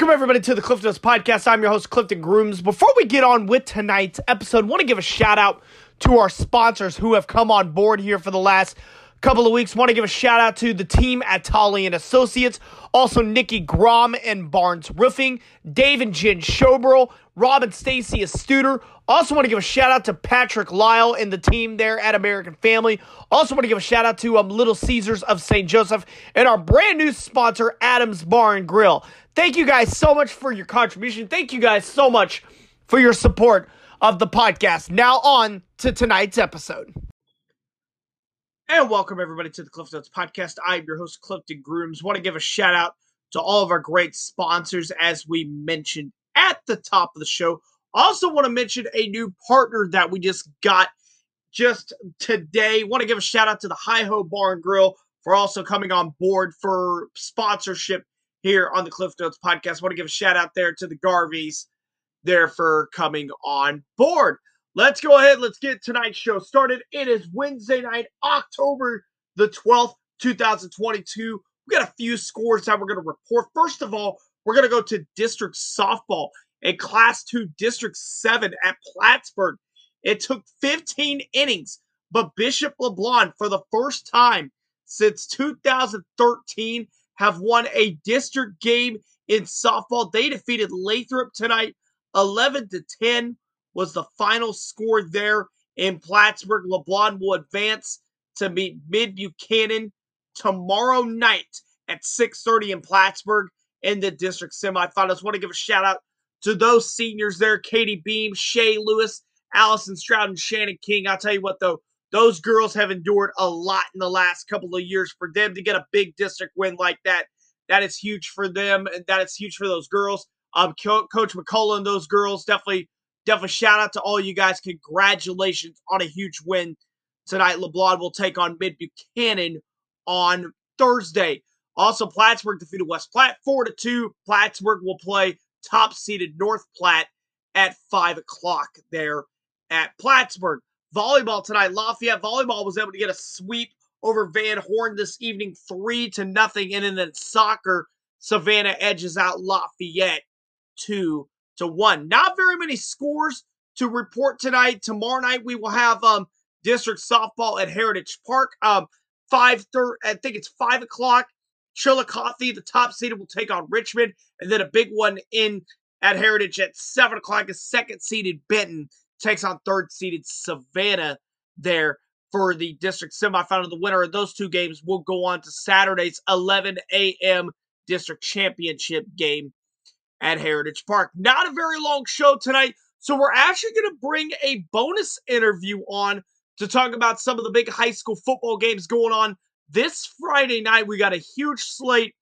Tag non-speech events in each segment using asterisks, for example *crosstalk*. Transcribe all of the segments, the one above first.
Welcome, everybody, to the Cliff Notes Podcast. I'm your host, Clifton Grooms. Before we get on with tonight's episode, want to give a shout out to our sponsors who have come on board here for the last couple of weeks. Want to give a shout out to the team at Tolly and Associates, also Nikki Grom and Barnes Roofing, Dave and Jen Schoeberl, Rob and Stacy Studer. Also want to give a shout out to Patrick Lile and the team there at American Family. Also want to give a shout out to um, Little Caesars of St. Joseph and our brand new sponsor, Adams Bar and Grill. Thank you guys so much for your contribution. Thank you guys so much for your support of the podcast. Now on to tonight's episode. And welcome everybody to the Cliff Notes Podcast. I'm your host, Clifton Grooms. Want to give a shout out to all of our great sponsors, as we mentioned at the top of the show. Also, want to mention a new partner that we just got just today. Want to give a shout out to the HiHo Bar and Grill for also coming on board for sponsorship here on the Cliff Notes podcast. I want to give a shout out there to the Garveys there for coming on board. Let's go ahead. Let's get tonight's show started. It is Wednesday night, October the 12th, 2022. We got a few scores that we're going to report. First of all, we're going to go to district softball in Class 2 District 7 at Plattsburgh. It took 15 innings, but Bishop LeBlond, for the first time since 2013, have won a district game in softball. They defeated Lathrop tonight. 11 to 10 was the final score there in Plattsburgh. LeBlond will advance to meet Mid Buchanan tomorrow night at 6:30 in Plattsburgh in the district semifinals. Want to give a shout out to those seniors there: Katie Beam, Shay Lewis, Allison Stroud, and Shannon King. I'll tell you what, though, those girls have endured a lot in the last couple of years. For them to get a big district win like that, that is huge for them, and that is huge for those girls. Um, Co- Coach McCullough and those girls definitely, definitely shout out to all you guys. Congratulations on a huge win tonight. LeBlond will take on Mid Buchanan on Thursday. Also, Plattsburgh defeated West Platte four to two. Plattsburgh will play top seeded North Platte at five o'clock there at Plattsburgh volleyball tonight. Lafayette volleyball was able to get a sweep over Van Horn this evening, three to nothing. And then soccer, Savannah edges out Lafayette two to one. Not very many scores to report tonight. Tomorrow night we will have um district softball at Heritage Park. Um, five thirty. I think it's five o'clock. Chillicothe, the top seeded, will take on Richmond, and then a big one in at Heritage at seven o'clock. A second seeded Benton takes on third seeded Savannah there for the district semifinal. The winner of those two games will go on to Saturday's 11 a.m. district championship game at Heritage Park. Not a very long show tonight, so we're actually going to bring a bonus interview on to talk about some of the big high school football games going on this Friday night. We got a huge slate,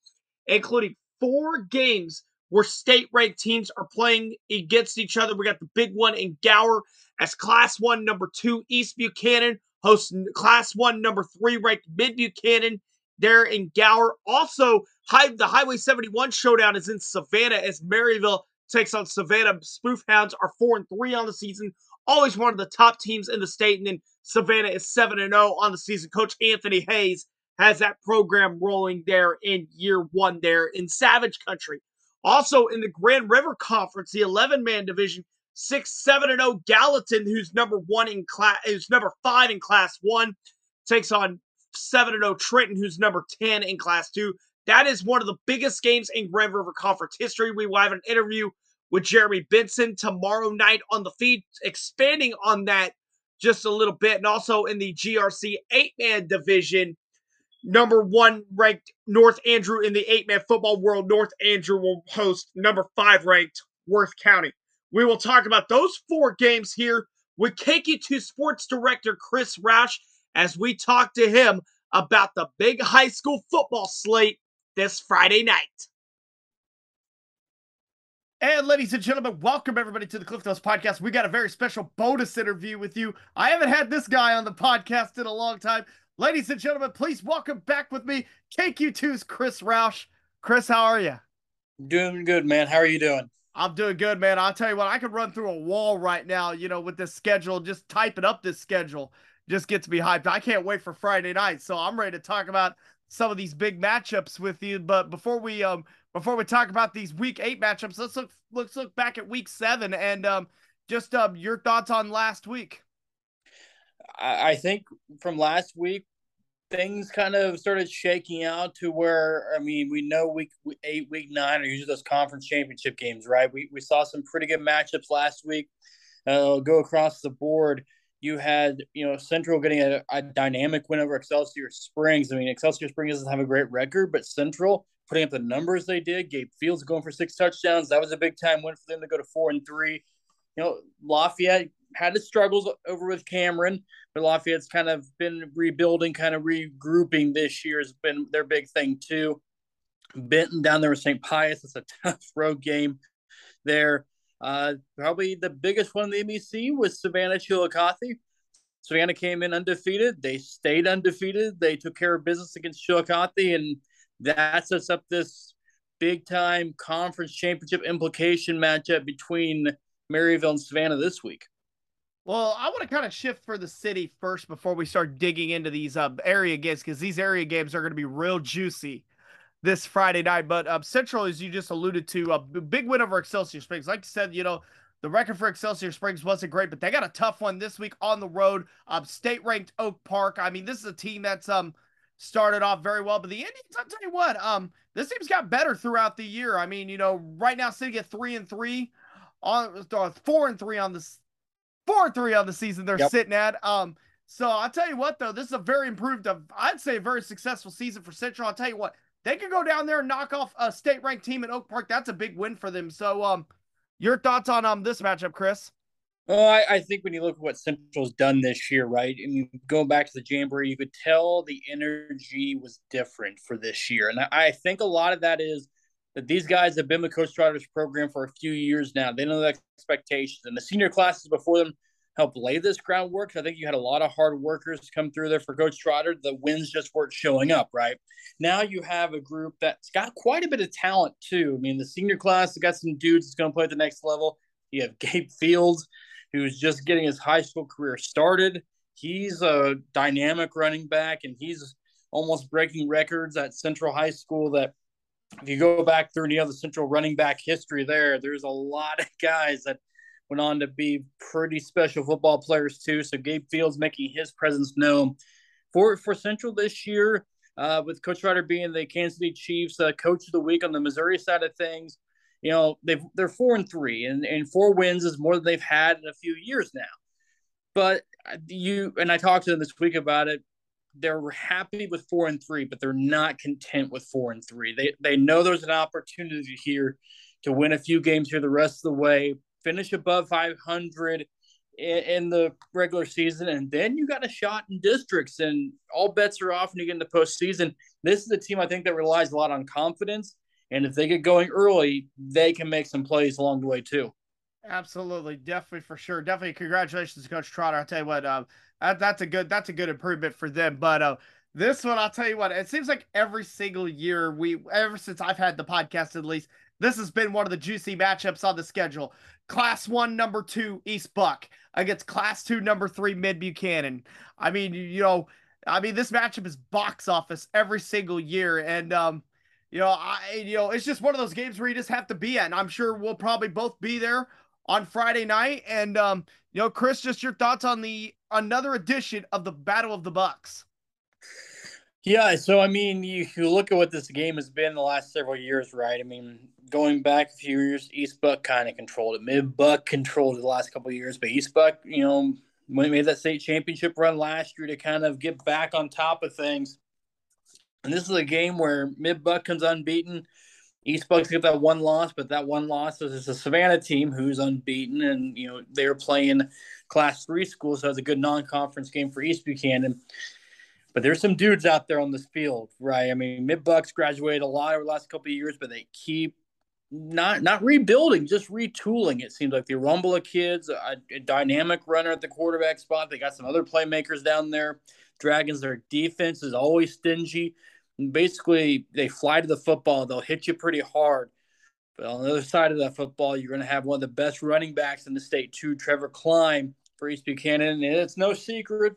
including four games where state ranked teams are playing against each other. We got the big one in Gower as Class 1 number 2 East Buchanan hosts Class 1 number 3 ranked Mid Buchanan there in Gower. Also, the Highway 71 showdown is in Savannah as Maryville takes on Savannah. Spoofhounds are 4 and 3 on the season. Always one of the top teams in the state. And then Savannah is 7 and 0 on the season. Coach Anthony Hayes has that program rolling there in year one there in Savage Country. Also in the Grand River Conference, the 11 man division, 6 7 0 Gallatin, who's number one in class, who's number five in class one, takes on 7 0 Trenton, who's number 10 in class two. That is one of the biggest games in Grand River Conference history. We will have an interview with Jeremy Benson tomorrow night on the feed, expanding on that just a little bit. And also in the GRC eight man division, number one ranked North Andrew in the eight man football world. North Andrew will host number five ranked Worth County. We will talk about those four games here with KQ2 Sports Director Chris Roush as we talk to him about the big high school football slate this Friday night. And ladies and gentlemen, welcome everybody to the Cliff Notes podcast. We got a very special bonus interview with you. I haven't had this guy on the podcast in a long time. Ladies and gentlemen, please welcome back with me KQ2's Chris Roush. Chris, how are you? Doing good, man. How are you doing? I'm doing good, man. I'll tell you what, I could run through a wall right now, you know, with this schedule, just typing up this schedule just gets me hyped. I can't wait for Friday night. So I'm ready to talk about some of these big matchups with you. But before we um before we talk about these week eight matchups, let's look let's look back at week seven and um, just uh, your thoughts on last week. I think from last week, things kind of started shaking out to where I mean, we know week eight, week nine are usually those conference championship games, right? We we saw some pretty good matchups last week. Uh, go across the board. You had, you know, Central getting a, a, dynamic win over Excelsior Springs. I mean, Excelsior Springs doesn't have a great record, but Central putting up the numbers they did. Gabe Fields going for six touchdowns. That was a big time win for them to go to four and three. You know, Lafayette had his struggles over with Cameron, but Lafayette's kind of been rebuilding, kind of regrouping this year has been their big thing too. Benton down there with St. Pius. It's a *laughs* tough road game there. Uh, probably the biggest one in the MEC was Savannah Chillicothe. Savannah came in undefeated. They stayed undefeated. They took care of business against Chillicothe, and that sets up this big time conference championship implication matchup between Maryville and Savannah this week. Well, I want to kind of shift for the city first before we start digging into these uh, area games because these area games are going to be real juicy this Friday night. But uh, Central, as you just alluded to, a big win over Excelsior Springs. Like you said, you know, the record for Excelsior Springs wasn't great, but they got a tough one this week on the road. Um, state ranked Oak Park. I mean, this is a team that's um started off very well, but the Indians, I'll tell you what, um, this team's got better throughout the year. I mean, you know, right now sitting at three and three on uh, four and three on this four and three on the season they're yep. sitting at. Um, so I'll tell you what though, this is a very improved, I'd say a very successful season for Central. I'll tell you what, they could go down there and knock off a state ranked team at Oak Park. That's a big win for them. So, um, your thoughts on um this matchup, Chris? Well, I, I, think when you look at what Central's done this year, right? I mean, going back to the Jamboree, you could tell the energy was different for this year. And I, I think a lot of that is that these guys have been with Coach Trotter's program for a few years now. They know the expectations. And the senior classes before them helped lay this groundwork. I think you had a lot of hard workers come through there for Coach Trotter. The wins just weren't showing up, right? Now you have a group that's got quite a bit of talent too. I mean, the senior class has got some dudes that's going to play at the next level. You have Gabe Fields, who's just getting his high school career started. He's a dynamic running back, and he's almost breaking records at Central High School. That if you go back through any other Central running back history, there, there's a lot of guys that went on to be pretty special football players too. So Gabe Fields making his presence known for for Central this year, uh, with Coach Ryder being the Kansas City Chiefs uh, Coach of the Week on the Missouri side of things. You know they they're four and three, and and four wins is more than they've had in a few years now. But you and I talked to them this week about it. They're happy with four and three, but they're not content with four and three. They they know there's an opportunity here to win a few games here the rest of the way finish above 500 in, in the regular season, and then you got a shot in districts, and all bets are off when you get into postseason. This is a team I think that relies a lot on confidence, and if they get going early, they can make some plays along the way too. Absolutely, definitely for sure. Definitely, congratulations, Coach Trotter. I'll tell you what, uh, that, that's a good that's a good improvement for them. But uh, this one, I'll tell you what, it seems like every single year we, ever since I've had the podcast at least, this has been one of the juicy matchups on the schedule. Class one, number two, East Buck against Class two, number three, Mid Buchanan. I mean, you know, I mean, this matchup is box office every single year, and um, you know, I, you know, it's just one of those games where you just have to be at, and I'm sure we'll probably both be there on Friday night. And um, you know, Chris, just your thoughts on the another edition of the Battle of the Bucks. Yeah, so I mean, you, you look at what this game has been the last several years, right? I mean, going back a few years, East Buck kind of controlled it. Mid Buck controlled it the last couple years, but East Buck, you know, when made that state championship run last year to kind of get back on top of things. And this is a game where Mid Buck comes unbeaten. East Bucks get that one loss, but that one loss is a Savannah team who's unbeaten, and you know they're playing Class Three schools, so it's a good non-conference game for East Buchanan. But there's some dudes out there on this field, right? I mean, Mid Bucks graduated a lot over the last couple of years, but they keep not not rebuilding, just retooling. It seems like the Rumbula kids, a, a, dynamic runner at the quarterback spot. They got some other playmakers down there. Dragons, their defense is always stingy. Basically, they fly to the football. They'll hit you pretty hard. But on the other side of that football, you're going to have one of the best running backs in the state, too, Trevor Klein for East Buchanan. And it's no secret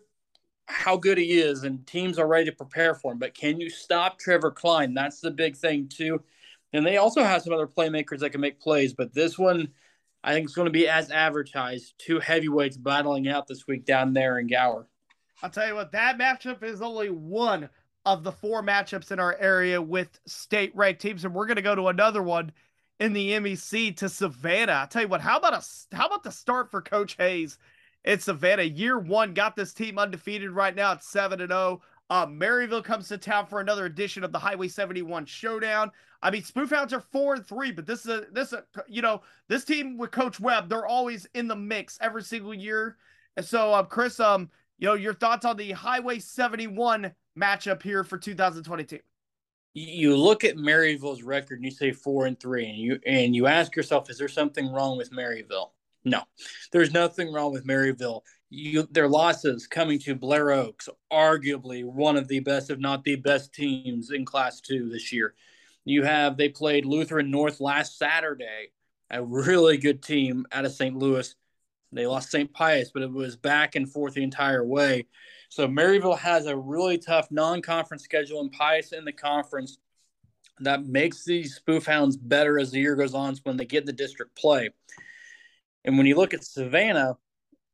how good he is, and teams are ready to prepare for him. But can you stop Trevor Klein? That's the big thing, too And they also have some other playmakers that can make plays, but this one I think it's going to be as advertised. Two heavyweights battling out this week down there in Gower. I'll tell you what, that matchup is only one of the four matchups in our area with state ranked teams, and we're going to go to another one in the MEC to Savannah. I'll tell you what, how about a how about the start for Coach Hayes in Savannah? Year one got this team undefeated right now at seven and zero. Oh. Uh, Maryville comes to town for another edition of the Highway 71 Showdown. I mean, Spoofhounds are four and three, but this is a this a, you know this team with Coach Webb, they're always in the mix every single year. And so, um, Chris, um, you know, your thoughts on the Highway 71 matchup here for 2022? You look at Maryville's record and you say four and three, and you and you ask yourself, is there something wrong with Maryville? No, there's nothing wrong with Maryville. You, their losses coming to Blair Oaks, arguably one of the best, if not the best teams in Class Two this year. You have they played Lutheran North last Saturday, a really good team out of St. Louis. They lost St. Pius, but it was back and forth the entire way. So Maryville has a really tough non-conference schedule, and Pius in the conference that makes these spoof hounds better as the year goes on when they get the district play. And when you look at Savannah,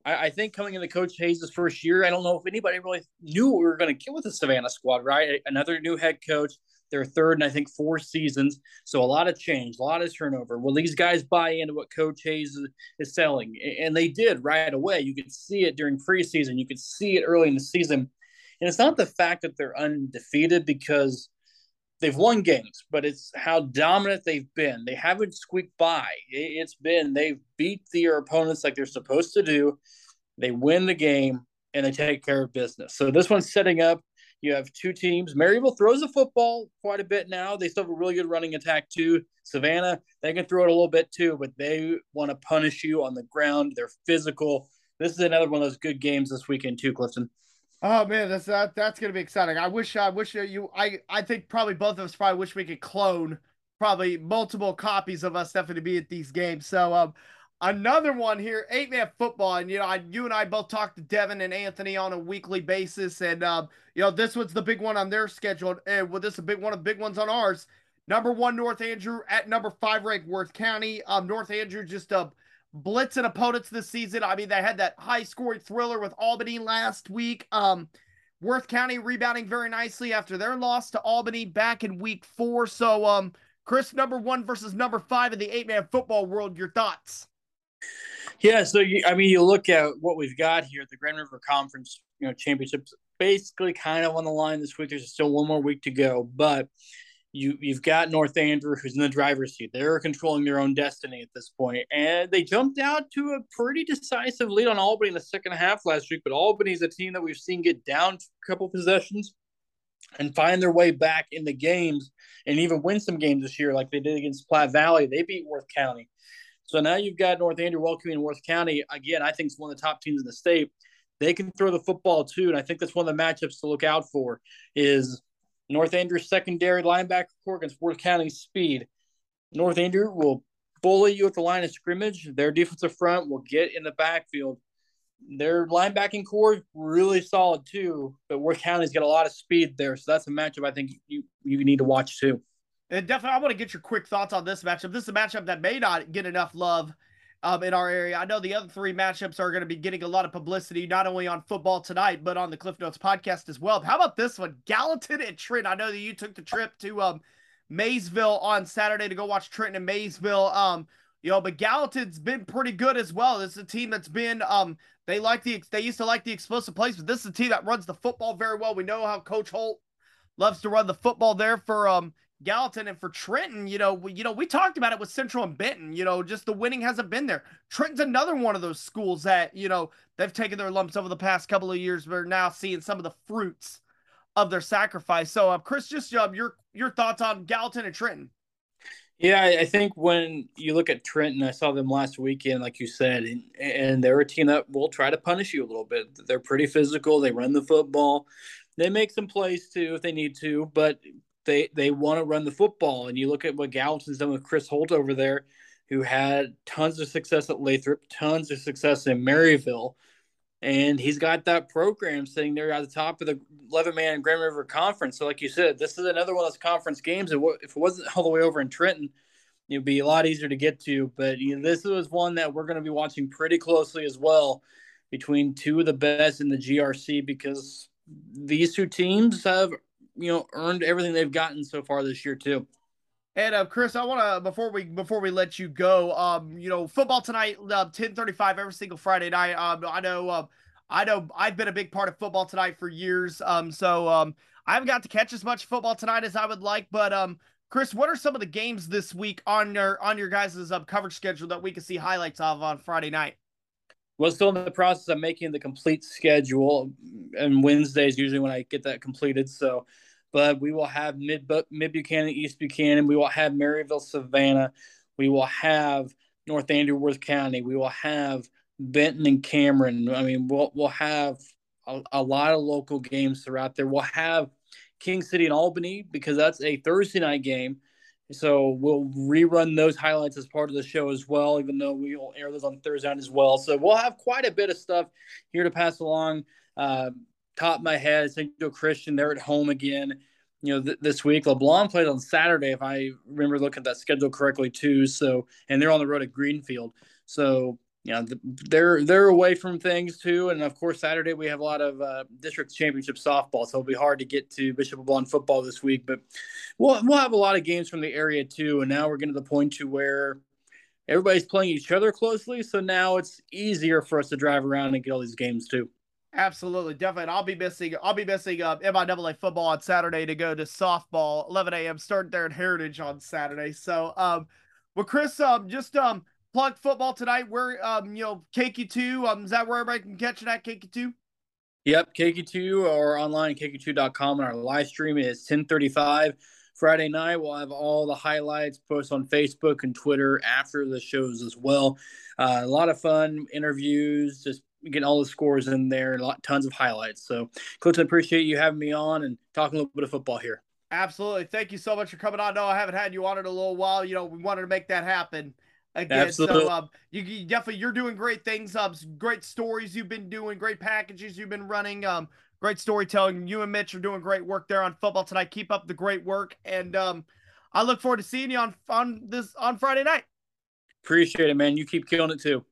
I, I think coming into Coach Hayes' first year, I don't know if anybody really knew we were going to get with the Savannah squad, right? Another new head coach, their third and I think four seasons. So a lot of change, a lot of turnover. Will these guys buy into what Coach Hayes is selling? And they did right away. You could see it during preseason. You could see it early in the season. And it's not the fact that they're undefeated because they've won games, but it's how dominant they've been. They haven't squeaked by. It's been they've beat their opponents like they're supposed to do. They win the game and they take care of business. So this one's setting up you have two teams. Maryville throws the football quite a bit now. They still have a really good running attack too. Savannah, they can throw it a little bit too, but they want to punish you on the ground. They're physical. This is another one of those good games this weekend too, Clifton. Oh man, that's that, that's gonna be exciting. I wish I wish you I I think probably both of us probably wish we could clone probably multiple copies of us definitely be at these games. So um Another one here, eight man football, and you know, I, you and I both talk to Devin and Anthony on a weekly basis, and um, you know, this was the big one on their schedule, and well, this is a big one of the big ones on ours. Number one, North Andrew at number five ranked Worth County. Um, North Andrew just uh, blitzing opponents this season. I mean, they had that high scoring thriller with Albany last week. Um, Worth County rebounding very nicely after their loss to Albany back in week four. So, um, Chris, number one versus number five in the eight man football world. Your thoughts? Yeah, so you, I mean, you look at what we've got here at the Grand River Conference, you know, championships basically kind of on the line this week. There's still one more week to go, but you you've got North Andrew who's in the driver's seat. They're controlling their own destiny at this point, and they jumped out to a pretty decisive lead on Albany in the second half last week. But Albany's a team that we've seen get down a couple possessions and find their way back in the games and even win some games this year, like they did against Platte Valley. They beat Worth County. So now you've got North Andrew welcoming Worth County. Again, I think it's one of the top teams in the state. They can throw the football too, and I think that's one of the matchups to look out for. Is North Andrew's secondary linebacker corps against Worth County's speed. North Andrew will bully you at the line of scrimmage. Their defensive front will get in the backfield. Their linebacking corps really solid too, but Worth County's got a lot of speed there, so that's a matchup I think you you need to watch too. And definitely, I want to get your quick thoughts on this matchup. This is a matchup that may not get enough love um, in our area. I know the other three matchups are going to be getting a lot of publicity, not only on football tonight, but on the Cliff Notes podcast as well. How about this one? Gallatin and Trent. I know that you took the trip to um, Maysville on Saturday to go watch Trenton and Maysville. Um, you know, but Gallatin's been pretty good as well. This is a team that's been um they like the they used to like the explosive plays, but this is a team that runs the football very well. We know how Coach Holt loves to run the football there for um Gallatin and for Trenton, you know, we, you know, we talked about it with Central and Benton. You know, just the winning hasn't been there. Trenton's another one of those schools that you know they've taken their lumps over the past couple of years. We're now seeing some of the fruits of their sacrifice. So, uh, Chris, just uh, your your thoughts on Gallatin and Trenton? Yeah, I think when you look at Trenton, I saw them last weekend, like you said, and, and they're a team that will try to punish you a little bit. They're pretty physical. They run the football. They make some plays too if they need to, but they they want to run the football. And you look at what Gallatin's done with Chris Holt over there, who had tons of success at Lathrop, tons of success in Maryville. and he's got that program sitting there at the top of the 11 man Grand River Conference. So, like you said, this is another one of those conference games. If it wasn't all the way over in Trenton, it'd be a lot easier to get to. But you know, this was one that we're going to be watching pretty closely as well between two of the best in the GRC because these two teams have you know earned everything they've gotten so far this year too. And uh, Chris, I want to before we before we let you go, um, you know, football tonight, uh, ten thirty five every single Friday night. Um, I know, um, I know, I've been a big part of football tonight for years. Um, so um, I haven't got to catch as much football tonight as I would like. But um, Chris, what are some of the games this week on your on your guys' uh, coverage schedule that we can see highlights of on Friday night? Well, still in the process of making the complete schedule, and Wednesdays usually when I get that completed. So but we will have mid mid Buchanan, East Buchanan. We will have Maryville, Savannah. We will have North Andrew Worth County. We will have Benton and Cameron. I mean, we'll we'll have a, a lot of local games throughout there. We'll have King City and Albany because that's a Thursday night game. So we'll rerun those highlights as part of the show as well, even though we'll air those on Thursday night as well. So we'll have quite a bit of stuff here to pass along. Uh, top of my head. Joe Christian, they're at home again. You know, th- this week LeBlond played on Saturday, if I remember looking at that schedule correctly too. So, and they're on the road at Greenfield. So, you know, they're they're away from things too. And of course, Saturday we have a lot of uh, district championship softball, so it'll be hard to get to Bishop LeBlond football this week. But we'll we'll have a lot of games from the area too. And now we're getting to the point to where everybody's playing each other closely. So now it's easier for us to drive around and get all these games too. Absolutely, definitely. I'll be missing. I'll be missing uh, MIAA football on Saturday to go to softball. 11 a.m. Start there at Heritage on Saturday. So, um, well, Chris, um, just um, plug football tonight. Where um, you know, KQ2. Um, is that where everybody can catch it at KQ2? Yep, KQ2 or online at KQ2.com. And our live stream is 1035 Friday night. We'll have all the highlights posted on Facebook and Twitter after the shows as well. Uh, a lot of fun interviews, just getting all the scores in there and lot, tons of highlights. So, Clifton, appreciate you having me on and talking a little bit of football here. Absolutely. Thank you so much for coming on. No, I haven't had you on in a little while. You know, we wanted to make that happen again. Absolutely. So, um, you, you, definitely you're doing great things. Um, great stories you've been doing, great packages you've been running. Um, great storytelling. You and Mitch are doing great work there on football tonight. Keep up the great work, and um, I look forward to seeing you on on this on Friday night. Appreciate it, man. You keep killing it too.